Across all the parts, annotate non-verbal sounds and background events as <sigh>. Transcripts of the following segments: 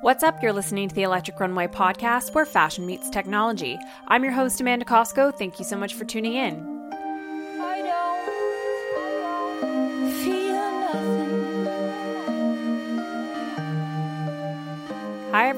What's up? You're listening to the Electric Runway podcast where fashion meets technology. I'm your host, Amanda Cosco. Thank you so much for tuning in.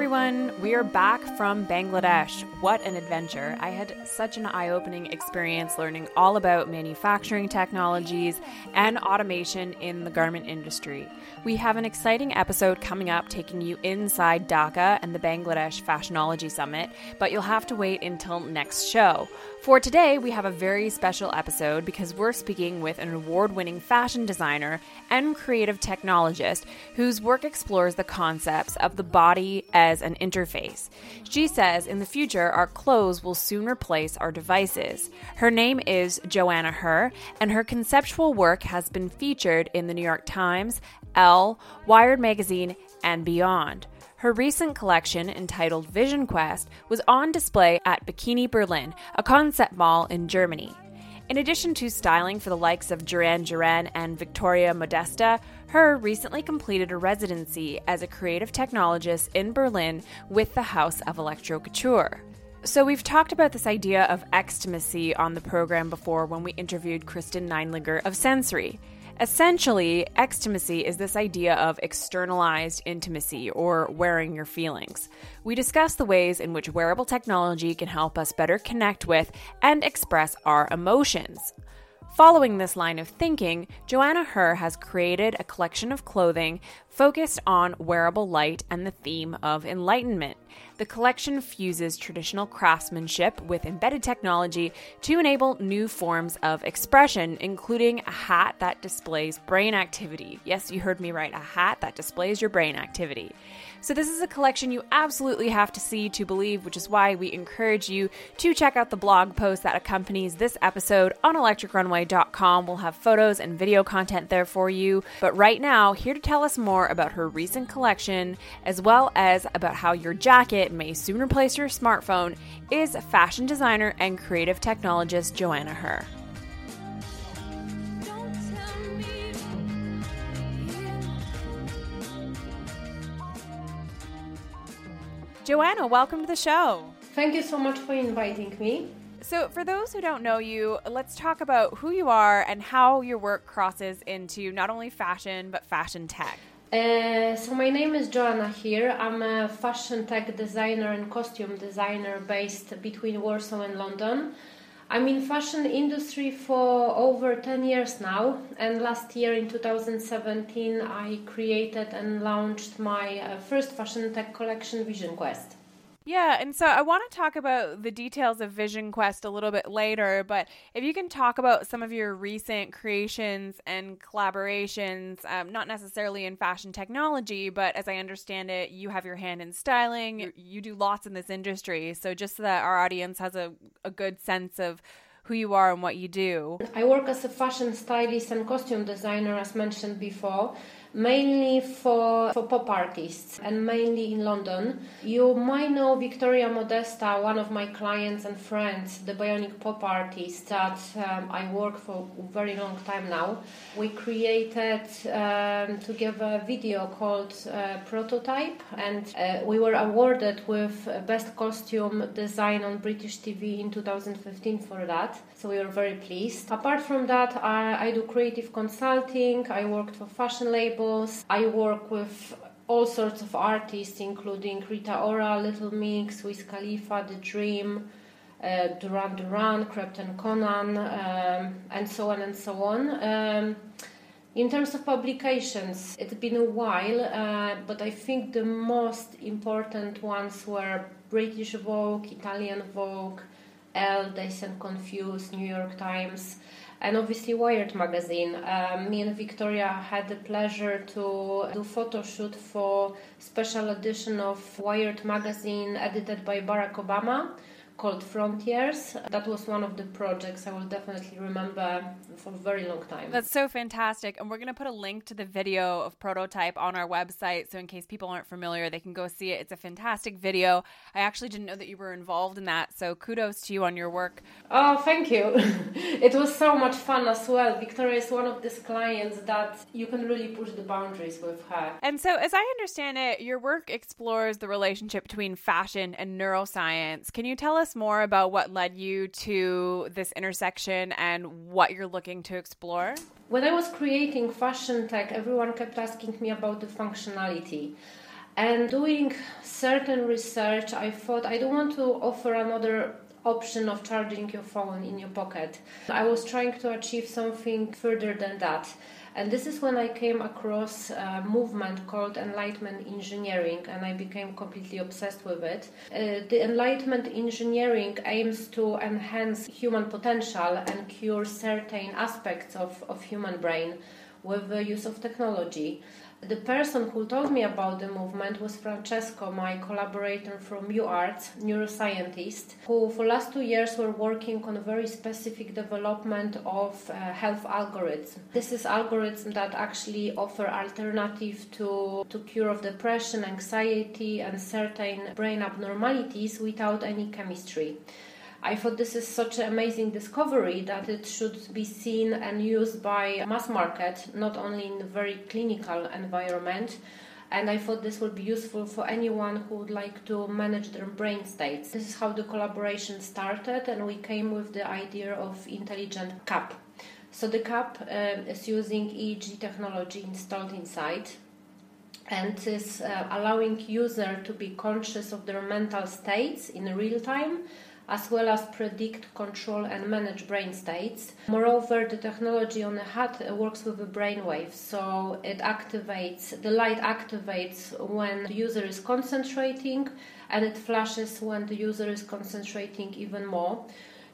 Everyone, we are back from Bangladesh. What an adventure! I had such an eye opening experience learning all about manufacturing technologies and automation in the garment industry. We have an exciting episode coming up taking you inside Dhaka and the Bangladesh Fashionology Summit, but you'll have to wait until next show. For today, we have a very special episode because we're speaking with an award winning fashion designer and creative technologist whose work explores the concepts of the body as an interface. She says in the future, our clothes will soon replace our devices. Her name is Joanna Hir, and her conceptual work has been featured in the New York Times, Elle, Wired Magazine, and beyond. Her recent collection, entitled Vision Quest, was on display at Bikini Berlin, a concept mall in Germany. In addition to styling for the likes of Duran Duran and Viktoria Modesta, Hir recently completed a residency as a creative technologist in Berlin with the House of ElektroCouture. So, we've talked about this idea of extimacy on the program before when we interviewed Kristin Neidlinger of Sensoree. Essentially, extimacy is this idea of externalized intimacy or wearing your feelings. We discuss the ways in which wearable technology can help us better connect with and express our emotions. Following this line of thinking, Joanna Hir has created a collection of clothing focused on wearable light and the theme of enlightenment. The collection fuses traditional craftsmanship with embedded technology to enable new forms of expression, including a hat that displays brain activity. Yes, you heard me right, a hat that displays your brain activity. So, this is a collection you absolutely have to see to believe, which is why we encourage you to check out the blog post that accompanies this episode on electricrunway.com. We'll have photos and video content there for you. But right now, here to tell us more about her recent collection, as well as about how your jacket may soon replace your smartphone, is fashion designer and creative technologist Joanna Hir. Joanna, welcome to the show. Thank you so much for inviting me. So, for those who don't know you, let's talk about who you are and how your work crosses into not only fashion, but fashion tech. Uh, so, my name is Joanna Hir. I'm a fashion tech designer and costume designer based between Warsaw and London. I'm in fashion industry for over 10 years now and last year in 2017 I created and launched my uh, first fashion tech collection Vision Quest. Yeah, and so I want to talk about the details of Vision Quest a little bit later, but if you can talk about some of your recent creations and collaborations, um, not necessarily in fashion technology, but as I understand it, you have your hand in styling, you, you do lots in this industry. So just so that our audience has a, a good sense of who you are and what you do. I work as a fashion stylist and costume designer, as mentioned before mainly for, for pop artists and mainly in London. You might know Viktoria Modesta, one of my clients and friends, the bionic pop artist that um, I work for a very long time now. We created um, together a video called uh, Prototype and uh, we were awarded with Best Costume Design on British TV in 2015 for that. So we were very pleased. Apart from that, I, I do creative consulting, I worked for fashion labels labels. I work with all sorts of artists, including Rita Ora, Little Mix, Wiz Khalifa, The Dream, uh, Duran Duran, Krypton Conan, um, and so on and so on. Um, in terms of publications, it's been a while, uh, but I think the most important ones were British Vogue, Italian Vogue, Elle, Dazed and Confused, New York Times and obviously Wired magazine. Um, me and Viktoria had the pleasure to do photo shoot for special edition of Wired magazine edited by Barack Obama called Frontiers. That was one of the projects I will definitely remember for a very long time. That's so fantastic. And we're going to put a link to the video of Prototype on our website. So, in case people aren't familiar, they can go see it. It's a fantastic video. I actually didn't know that you were involved in that. So, kudos to you on your work. Oh, thank you. <laughs> it was so much fun as well. Viktoria is one of these clients that you can really push the boundaries with her. And so, as I understand it, your work explores the relationship between fashion and neuroscience. Can you tell us more about what led you to this intersection and what you're looking to explore? When I was creating fashion tech, everyone kept asking me about the functionality. And doing certain research, I thought I don't want to offer another option of charging your phone in your pocket. I was trying to achieve something further than that. And this is when I came across a movement called Enlightenment Engineering, and I became completely obsessed with it. Uh, the Enlightenment Engineering aims to enhance human potential and cure certain aspects of, of human brain with the use of technology the person who told me about the movement was Francesco, my collaborator from UArts, neuroscientist, who for last two years were working on a very specific development of uh, health algorithms. This is algorithms that actually offer alternative to, to cure of depression, anxiety, and certain brain abnormalities without any chemistry. I thought this is such an amazing discovery that it should be seen and used by mass market, not only in a very clinical environment. And I thought this would be useful for anyone who would like to manage their brain states. This is how the collaboration started, and we came with the idea of intelligent cap. So the cap uh, is using EEG technology installed inside and is uh, allowing user to be conscious of their mental states in real time as well as predict, control, and manage brain states. Moreover, the technology on the hat uh, works with the brain waves, so it activates, the light activates when the user is concentrating and it flashes when the user is concentrating even more.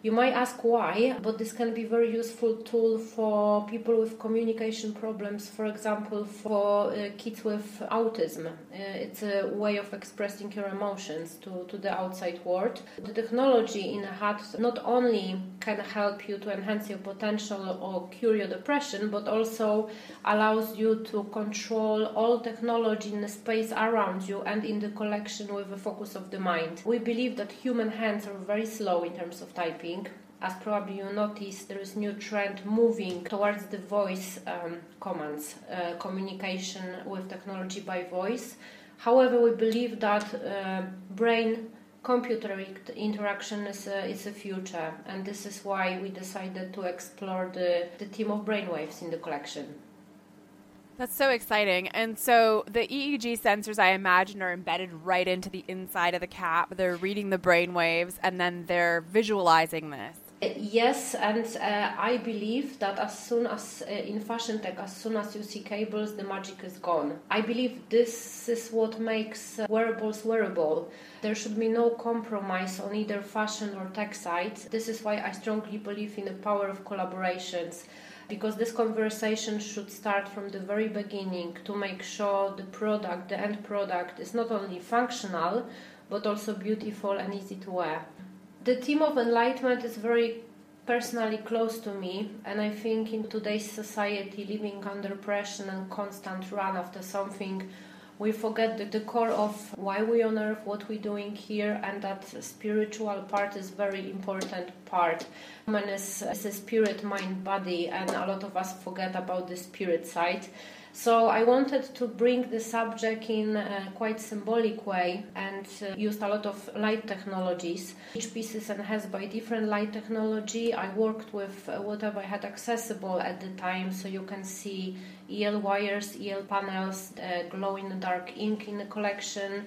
You might ask why, but this can be a very useful tool for people with communication problems, for example, for uh, kids with autism. Uh, it's a way of expressing your emotions to, to the outside world. The technology in a hat not only can help you to enhance your potential or cure your depression, but also allows you to control all technology in the space around you and in the collection with a focus of the mind. We believe that human hands are very slow in terms of typing as probably you noticed, there is new trend moving towards the voice um, commands, uh, communication with technology by voice. However, we believe that uh, brain computer interaction is a, is a future, and this is why we decided to explore the, the theme of brainwaves in the collection. That's so exciting. And so the EEG sensors, I imagine, are embedded right into the inside of the cap. They're reading the brain waves and then they're visualizing this. Yes, and uh, I believe that as soon as uh, in fashion tech, as soon as you see cables, the magic is gone. I believe this is what makes uh, wearables wearable. There should be no compromise on either fashion or tech sides. This is why I strongly believe in the power of collaborations because this conversation should start from the very beginning to make sure the product, the end product, is not only functional but also beautiful and easy to wear. The theme of enlightenment is very personally close to me, and I think in today's society, living under pressure and constant run after something we forget the, the core of why we on earth, what we're doing here, and that spiritual part is very important part. Man is, is a spirit, mind, body, and a lot of us forget about the spirit side. So I wanted to bring the subject in a quite symbolic way and uh, used a lot of light technologies. Each piece is enhanced by different light technology. I worked with uh, whatever I had accessible at the time, so you can see EL wires, EL panels, uh, glow in the dark ink in the collection,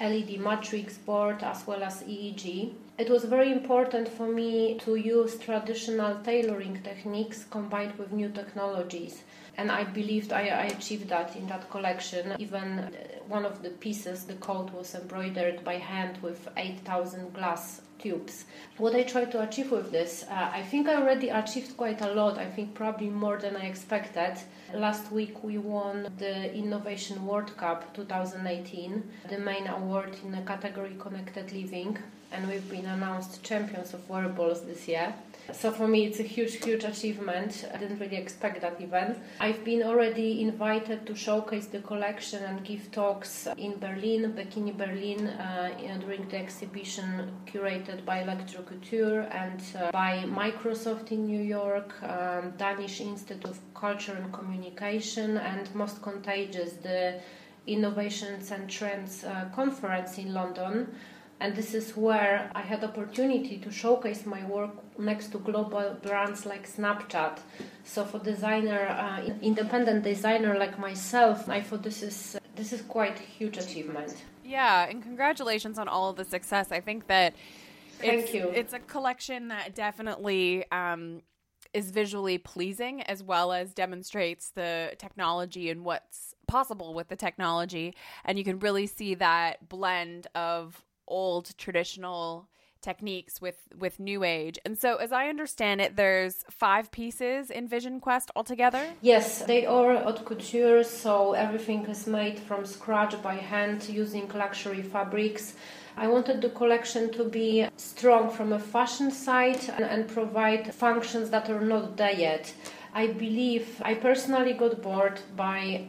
LED matrix board, as well as EEG. It was very important for me to use traditional tailoring techniques combined with new technologies and I believed I, I, achieved that in that collection. Even uh, one of the pieces, the coat was embroidered by hand with 8,000 glass tubes. What I tried to achieve with this, uh, I think I already achieved quite a lot. I think probably more than I expected. Last week we won the Innovation World Cup 2018, the main award in the category Connected Living. and we've been announced champions of wearables this year. So for me, it's a huge, huge achievement. I didn't really expect that even. I've been already invited to showcase the collection and give talks in Berlin, Bikini Berlin, uh, during the exhibition curated by ElektroCouture and uh, by Microsoft in New York, um, Danish Institute of Culture and Communication, and Most Contagious, the Innovations and Trends uh, conference in London and this is where I had opportunity to showcase my work next to global brands like Snapchat. So for designer, uh, independent designer like myself, I thought this is this is quite huge achievement. Yeah, and congratulations on all of the success. I think that Thank it's, you. It's a collection that definitely um, is visually pleasing as well as demonstrates the technology and what's possible with the technology. And you can really see that blend of old traditional techniques with with new age. And so as i understand it there's five pieces in vision quest altogether? Yes they are haute couture so everything is made from scratch by hand using luxury fabrics. I wanted the collection to be strong from a fashion side and, and, provide functions that are not there yet. I believe I personally got bored by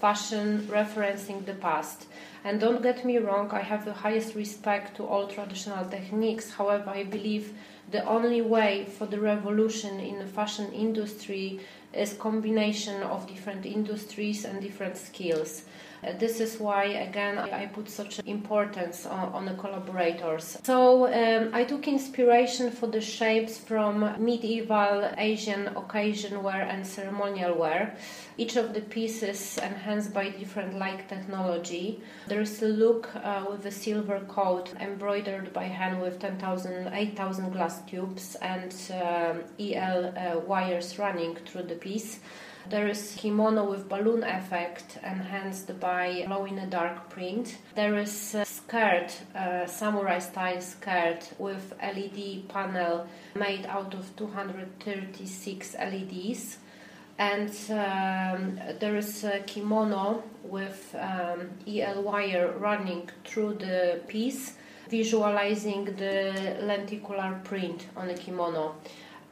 fashion referencing the past. And don't get me wrong, I have the highest respect to all traditional techniques. However, I believe the only way for the revolution in the fashion industry is combination of different industries and different skills. Uh, this is why, again, I, put such importance on, on the collaborators. So um, I took inspiration for the shapes from medieval Asian occasion wear and ceremonial wear. Each of the pieces enhanced by different light technology. There is a look uh, with a silver coat embroidered by hand with 10,000, 8,000 glass tubes and um, EL uh, wires running through the piece. There is kimono with balloon effect enhanced by glow in the dark print. There is a skirt, a samurai style skirt with LED panel made out of 236 LEDs. And um, there is a kimono with um, EL wire running through the piece, visualizing the lenticular print on the kimono.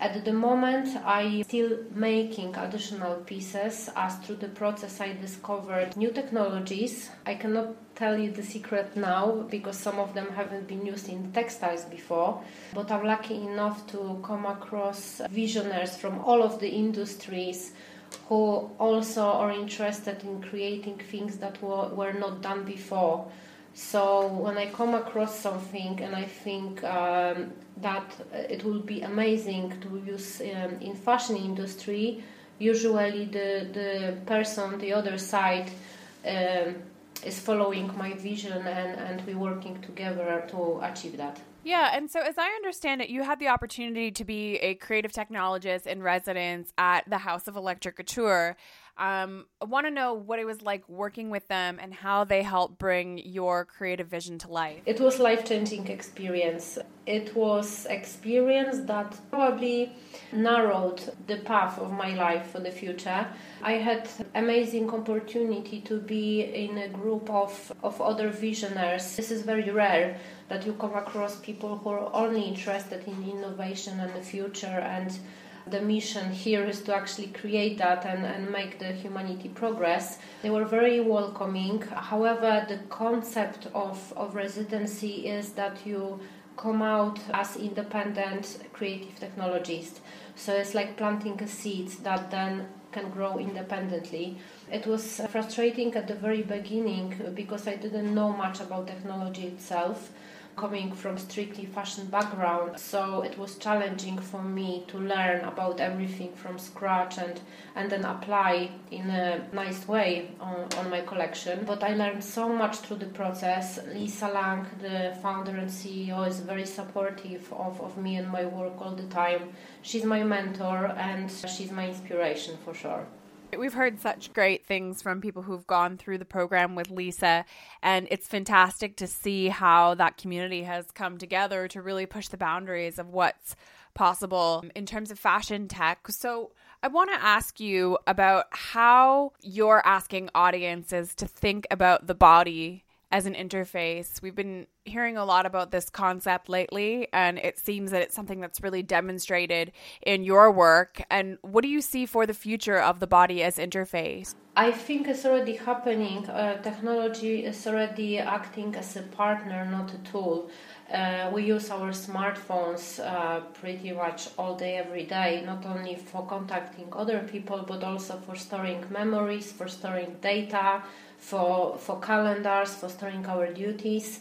At the moment, I'm still making additional pieces as through the process I discovered new technologies. I cannot tell you the secret now because some of them haven't been used in textiles before, but I'm lucky enough to come across visionaries from all of the industries who also are interested in creating things that were, were not done before. So when I come across something and I think um, that it will be amazing to use um, in fashion industry, usually the the person the other side um, is following my vision and and we working together to achieve that. Yeah, and so as I understand it, you had the opportunity to be a creative technologist in residence at the House of ElektroCouture. Um, I want to know what it was like working with them and how they helped bring your creative vision to life. It was life changing experience. It was experience that probably narrowed the path of my life for the future. I had amazing opportunity to be in a group of, of other visionaries. This is very rare that you come across people who are only interested in innovation and the future and the mission here is to actually create that and, and make the humanity progress. They were very welcoming. However, the concept of, of residency is that you come out as independent creative technologist. So it's like planting a seed that then can grow independently. It was frustrating at the very beginning because I didn't know much about technology itself coming from strictly fashion background. So it was challenging for me to learn about everything from scratch and and then apply in a nice way on, on my collection. But i learned so much through the process. Lisa lang the founder and ceo is very supportive of, of me and my work all the time. She's my mentor and she's my inspiration for sure We've heard such great things from people who've gone through the program with Lisa, and it's fantastic to see how that community has come together to really push the boundaries of what's possible in terms of fashion tech. So, I want to ask you about how you're asking audiences to think about the body as an interface. We've been hearing a lot about this concept lately, and it seems that it's something that's really demonstrated in your work. And what do you see for the future of the body as interface? I think it's already happening. Uh, technology is already acting as a partner, not a tool. Uh, we use our smartphones uh, pretty much all day, every day, not only for contacting other people, but also for storing memories, for storing data, for, for calendars, for storing our duties.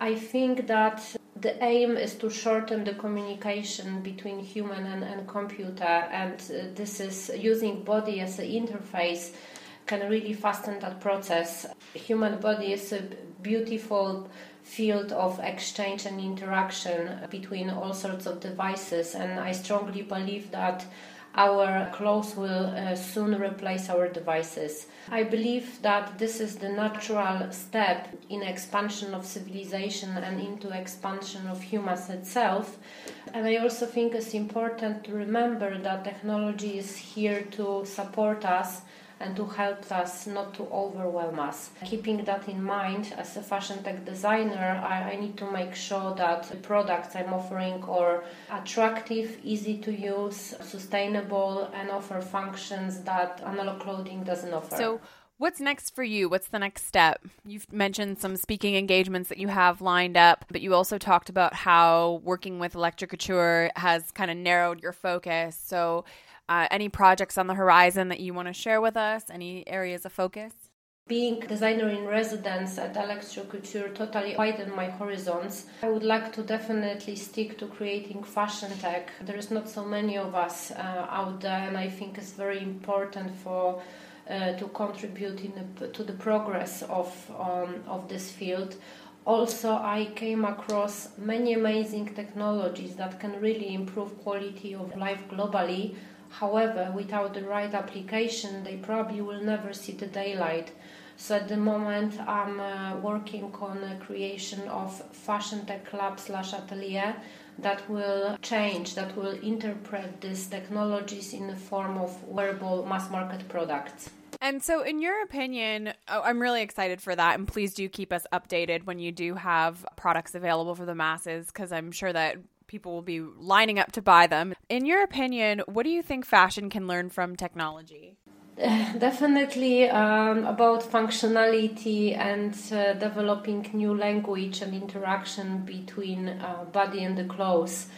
I think that the aim is to shorten the communication between human and, and computer, and uh, this is using body as an interface can really fasten that process. Human body is a beautiful field of exchange and interaction between all sorts of devices, and I strongly believe that our clothes will uh, soon replace our devices. I believe that this is the natural step in expansion of civilization and into expansion of humans itself. And I also think it's important to remember that technology is here to support us and to help us not to overwhelm us. Keeping that in mind, as a fashion tech designer, I, I need to make sure that the products I'm offering are attractive, easy to use, sustainable, and offer functions that analog clothing doesn't offer. So, What's next for you? What's the next step? You've mentioned some speaking engagements that you have lined up, but you also talked about how working with ElektroCouture has kind of narrowed your focus. So, uh, any projects on the horizon that you want to share with us? Any areas of focus? Being designer in residence at ElektroCouture totally widened my horizons. I would like to definitely stick to creating fashion tech. There is not so many of us uh, out there, and I think it's very important for uh, to contribute the, to the progress of um, of this field. Also, I came across many amazing technologies that can really improve quality of life globally However, without the right application, they probably will never see the daylight. So at the moment, I'm uh, working on a creation of fashion tech lab slash atelier that will change, that will interpret these technologies in the form of wearable mass market products. And so, in your opinion, oh, I'm really excited for that. And please do keep us updated when you do have products available for the masses, because I'm sure that people will be lining up to buy them. In your opinion, what do you think fashion can learn from technology? <sighs> Definitely um, about functionality and uh, developing new language and interaction between uh, body and the clothes.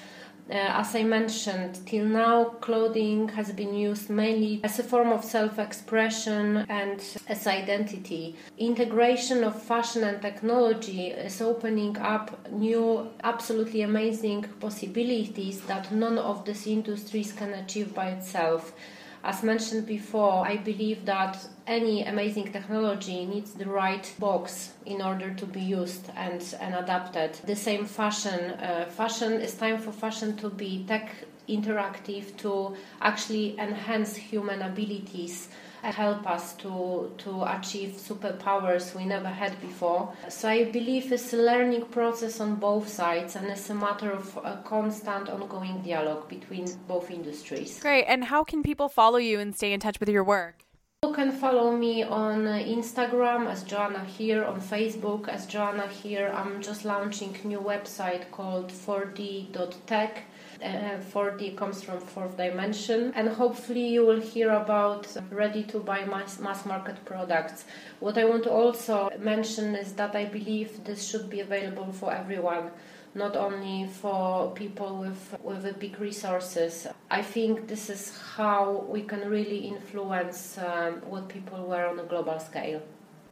Uh, as I mentioned, till now, clothing has been used mainly as a form of self expression and as identity. Integration of fashion and technology is opening up new, absolutely amazing possibilities that none of these industries can achieve by itself. As mentioned before, I believe that any amazing technology needs the right box in order to be used and, and adapted. The same fashion, uh, fashion is time for fashion to be tech interactive to actually enhance human abilities help us to, to achieve superpowers we never had before. So I believe it's a learning process on both sides and it's a matter of a constant ongoing dialogue between both industries. Great. And how can people follow you and stay in touch with your work? You can follow me on Instagram as Joanna Hir, on Facebook as Joanna Hir. I'm just launching a new website called 4d.tech uh, 4D comes from fourth dimension, and hopefully you will hear about ready to buy mass, mass market products. What I want to also mention is that I believe this should be available for everyone not only for people with with big resources. I think this is how we can really influence um, what people wear on a global scale.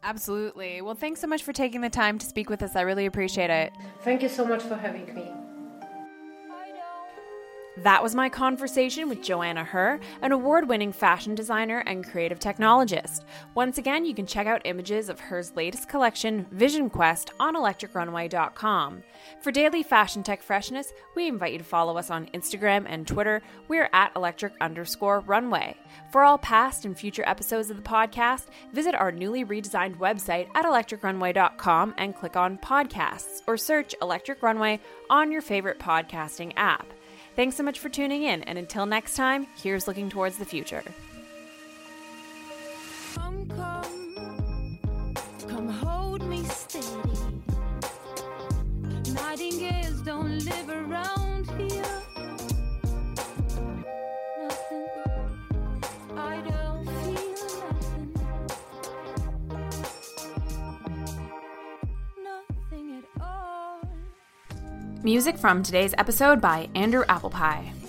Absolutely. Well, thanks so much for taking the time to speak with us. I really appreciate it. Thank you so much for having me. That was my conversation with Joanna Hir, an award winning fashion designer and creative technologist. Once again, you can check out images of Hir's latest collection, Vision Quest, on electricrunway.com. For daily fashion tech freshness, we invite you to follow us on Instagram and Twitter. We're at electric underscore runway. For all past and future episodes of the podcast, visit our newly redesigned website at electricrunway.com and click on podcasts or search Electric Runway on your favorite podcasting app. Thanks so much for tuning in, and until next time, here's looking towards the future. Come, come, come Music from today's episode by Andrew Applepie.